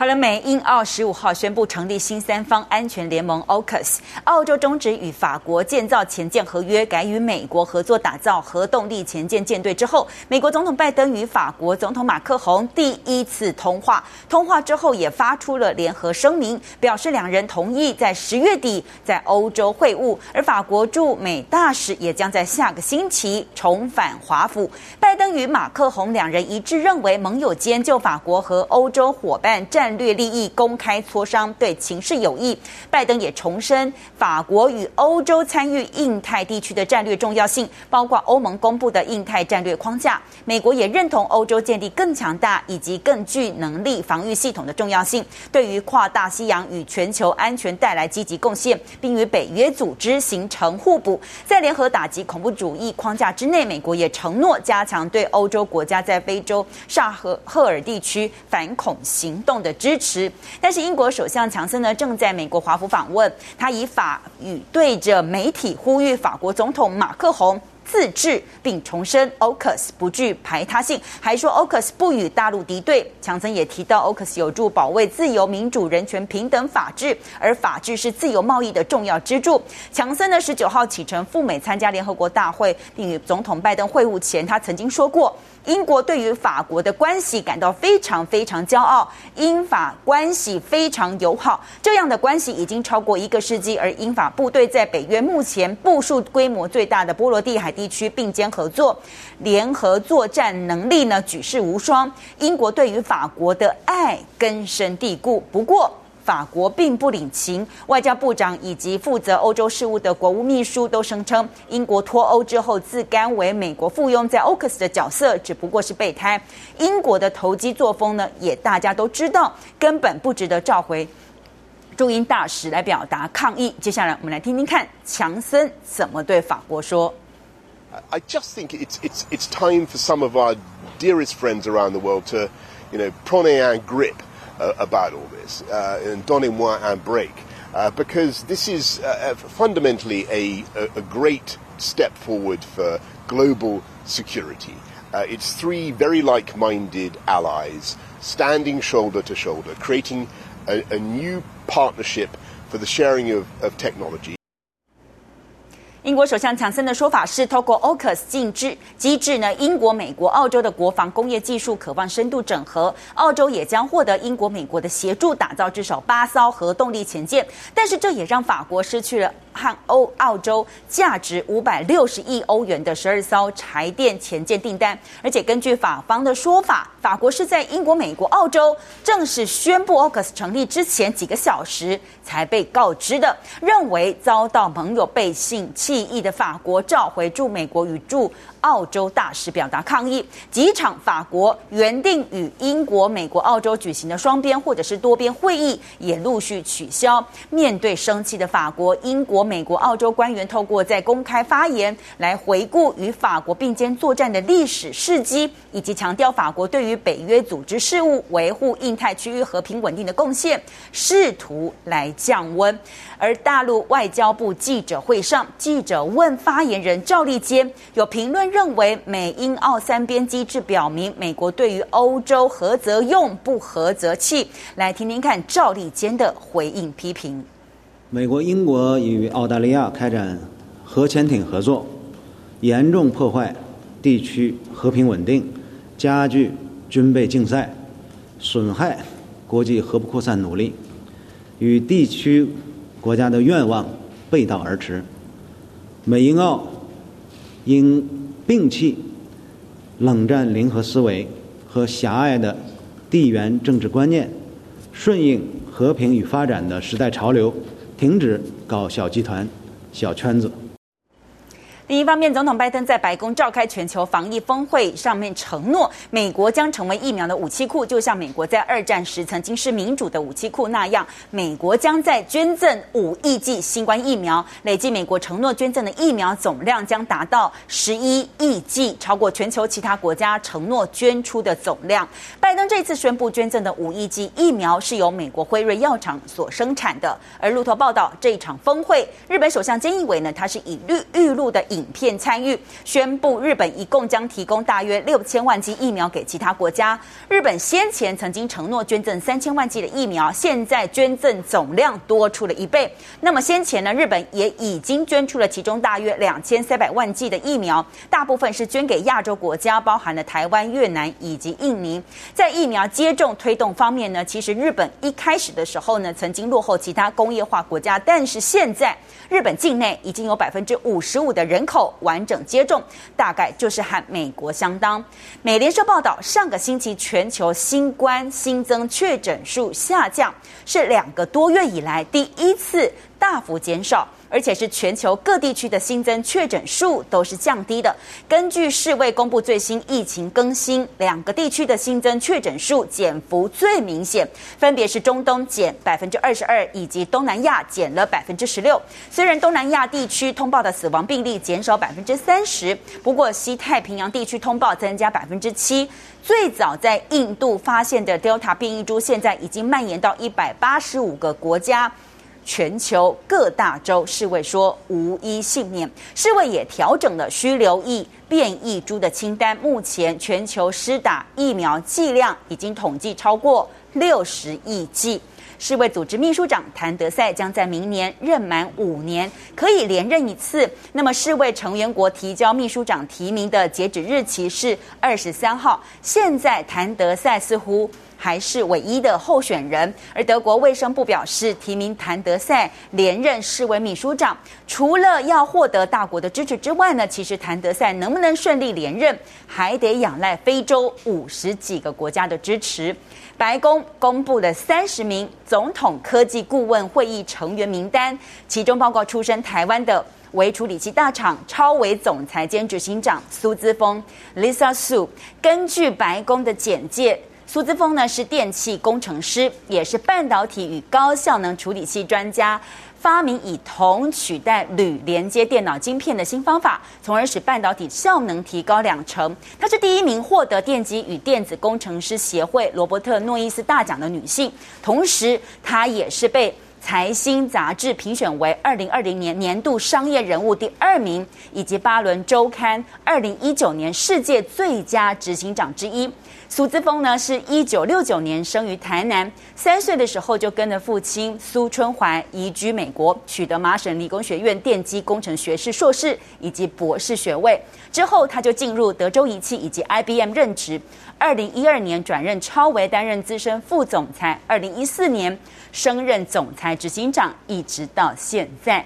好了，美英澳十五号宣布成立新三方安全联盟 AUKUS。澳洲终止与法国建造潜舰合约，改与美国合作打造核动力潜舰舰队之后，美国总统拜登与法国总统马克宏第一次通话。通话之后也发出了联合声明，表示两人同意在十月底在欧洲会晤。而法国驻美大使也将在下个星期重返华府。拜登与马克宏两人一致认为，盟友间就法国和欧洲伙伴战战略利益公开磋商，对情势有益。拜登也重申法国与欧洲参与印太地区的战略重要性，包括欧盟公布的印太战略框架。美国也认同欧洲建立更强大以及更具能力防御系统的重要性，对于跨大西洋与全球安全带来积极贡献，并与北约组织形成互补。在联合打击恐怖主义框架之内，美国也承诺加强对欧洲国家在非洲萨赫赫尔地区反恐行动的支持，但是英国首相强森呢，正在美国华府访问，他以法语对着媒体呼吁法国总统马克宏自治，并重申 OCUS 不具排他性，还说 OCUS 不与大陆敌对。强森也提到 OCUS 有助保卫自由、民主、人权、平等、法治，而法治是自由贸易的重要支柱。强森呢，十九号启程赴美参加联合国大会，并与总统拜登会晤前，他曾经说过。英国对于法国的关系感到非常非常骄傲，英法关系非常友好，这样的关系已经超过一个世纪。而英法部队在北约目前部署规模最大的波罗的海地区并肩合作，联合作战能力呢举世无双。英国对于法国的爱根深蒂固。不过，法国并不领情，外交部长以及负责欧洲事务的国务秘书都声称，英国脱欧之后自甘为美国附庸，在 AUKUS 的角色只不过是备胎。英国的投机作风呢，也大家都知道，根本不值得召回驻英大使来表达抗议。接下来我们来听听看，强森怎么对法国说。I just think it's it's it's time for some of our dearest friends around the world to, you know, prenez un grip. Uh, about all this, uh, and donnez-moi un break, uh, because this is uh, fundamentally a, a, a, great step forward for global security. Uh, it's three very like-minded allies standing shoulder to shoulder, creating a, a new partnership for the sharing of, of technology. 英国首相强森的说法是，透过 AUKUS 机制机制呢，英国、美国、澳洲的国防工业技术渴望深度整合，澳洲也将获得英国、美国的协助，打造至少八艘核动力潜舰。但是这也让法国失去了和欧澳洲价值五百六十亿欧元的十二艘柴电潜舰订单。而且根据法方的说法，法国是在英国、美国、澳洲正式宣布 AUKUS 成立之前几个小时才被告知的，认为遭到盟友背信记忆的法国召回驻美国与驻澳洲大使表达抗议，几场法国原定与英国、美国、澳洲举行的双边或者是多边会议也陆续取消。面对生气的法国、英国、美国、澳洲官员，透过在公开发言来回顾与法国并肩作战的历史事迹，以及强调法国对于北约组织事务、维护印太区域和平稳定的贡献，试图来降温。而大陆外交部记者会上，记者问发言人赵立坚，有评论认认为美英澳三边机制表明美国对于欧洲合则用，不合则弃。来听听看赵立坚的回应批评。美国、英国与澳大利亚开展核潜艇合作，严重破坏地区和平稳定，加剧军备竞赛，损害国际核不扩散努力，与地区国家的愿望背道而驰。美英澳应摒弃冷战零和思维和狭隘的地缘政治观念，顺应和平与发展的时代潮流，停止搞小集团、小圈子。另一方面，总统拜登在白宫召开全球防疫峰会上面承诺，美国将成为疫苗的武器库，就像美国在二战时曾经是民主的武器库那样。美国将在捐赠五亿剂新冠疫苗，累计美国承诺捐赠的疫苗总量将达到十一亿剂，超过全球其他国家承诺捐出的总量。拜登这次宣布捐赠的五亿剂疫苗是由美国辉瑞药厂所生产的。而路透报道，这一场峰会，日本首相菅义伟呢，他是以绿预录的以影片参与，宣布日本一共将提供大约六千万剂疫苗给其他国家。日本先前曾经承诺捐赠三千万剂的疫苗，现在捐赠总量多出了一倍。那么先前呢，日本也已经捐出了其中大约两千三百万剂的疫苗，大部分是捐给亚洲国家，包含了台湾、越南以及印尼。在疫苗接种推动方面呢，其实日本一开始的时候呢，曾经落后其他工业化国家，但是现在日本境内已经有百分之五十五的人口完整接种，大概就是和美国相当。美联社报道，上个星期全球新冠新增确诊数下降，是两个多月以来第一次大幅减少。而且是全球各地区的新增确诊数都是降低的。根据世卫公布最新疫情更新，两个地区的新增确诊数减幅最明显，分别是中东减百分之二十二，以及东南亚减了百分之十六。虽然东南亚地区通报的死亡病例减少百分之三十，不过西太平洋地区通报增加百分之七。最早在印度发现的 Delta 变异株，现在已经蔓延到一百八十五个国家。全球各大洲世卫说无一幸免，世卫也调整了需留意变异株的清单。目前全球施打疫苗剂量已经统计超过六十亿剂。世卫组织秘书长谭德赛将在明年任满五年，可以连任一次。那么世卫成员国提交秘书长提名的截止日期是二十三号。现在谭德赛似乎。还是唯一的候选人，而德国卫生部表示，提名谭德赛连任世卫秘书长，除了要获得大国的支持之外呢，其实谭德赛能不能顺利连任，还得仰赖非洲五十几个国家的支持。白宫公布了三十名总统科技顾问会议成员名单，其中包括出身台湾的微处理器大厂超微总裁兼执行长苏姿丰 （Lisa Su）。根据白宫的简介。苏姿丰呢是电气工程师，也是半导体与高效能处理器专家，发明以铜取代铝连接电脑晶片的新方法，从而使半导体效能提高两成。她是第一名获得电机与电子工程师协会罗伯特诺伊斯大奖的女性，同时她也是被财新杂志评选为二零二零年年度商业人物第二名，以及巴伦周刊二零一九年世界最佳执行长之一。苏姿丰呢，是一九六九年生于台南，三岁的时候就跟着父亲苏春怀移居美国，取得麻省理工学院电机工程学士硕士以及博士学位。之后，他就进入德州仪器以及 IBM 任职。二零一二年转任超微，担任资深副总裁。二零一四年升任总裁执行长，一直到现在。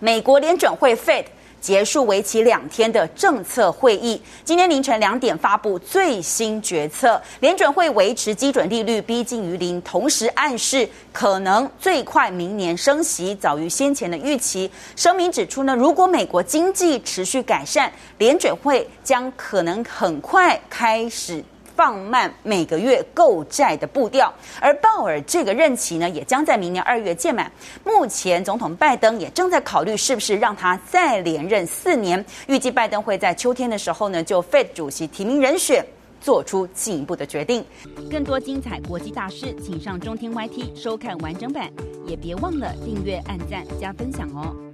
美国联准会 Fed。结束为期两天的政策会议，今天凌晨两点发布最新决策，联准会维持基准利率逼近于零，同时暗示可能最快明年升息，早于先前的预期。声明指出呢，如果美国经济持续改善，联准会将可能很快开始。放慢每个月购债的步调，而鲍尔这个任期呢，也将在明年二月届满。目前，总统拜登也正在考虑是不是让他再连任四年。预计拜登会在秋天的时候呢，就 Fed 主席提名人选做出进一步的决定。更多精彩国际大师，请上中天 YT 收看完整版，也别忘了订阅、按赞、加分享哦。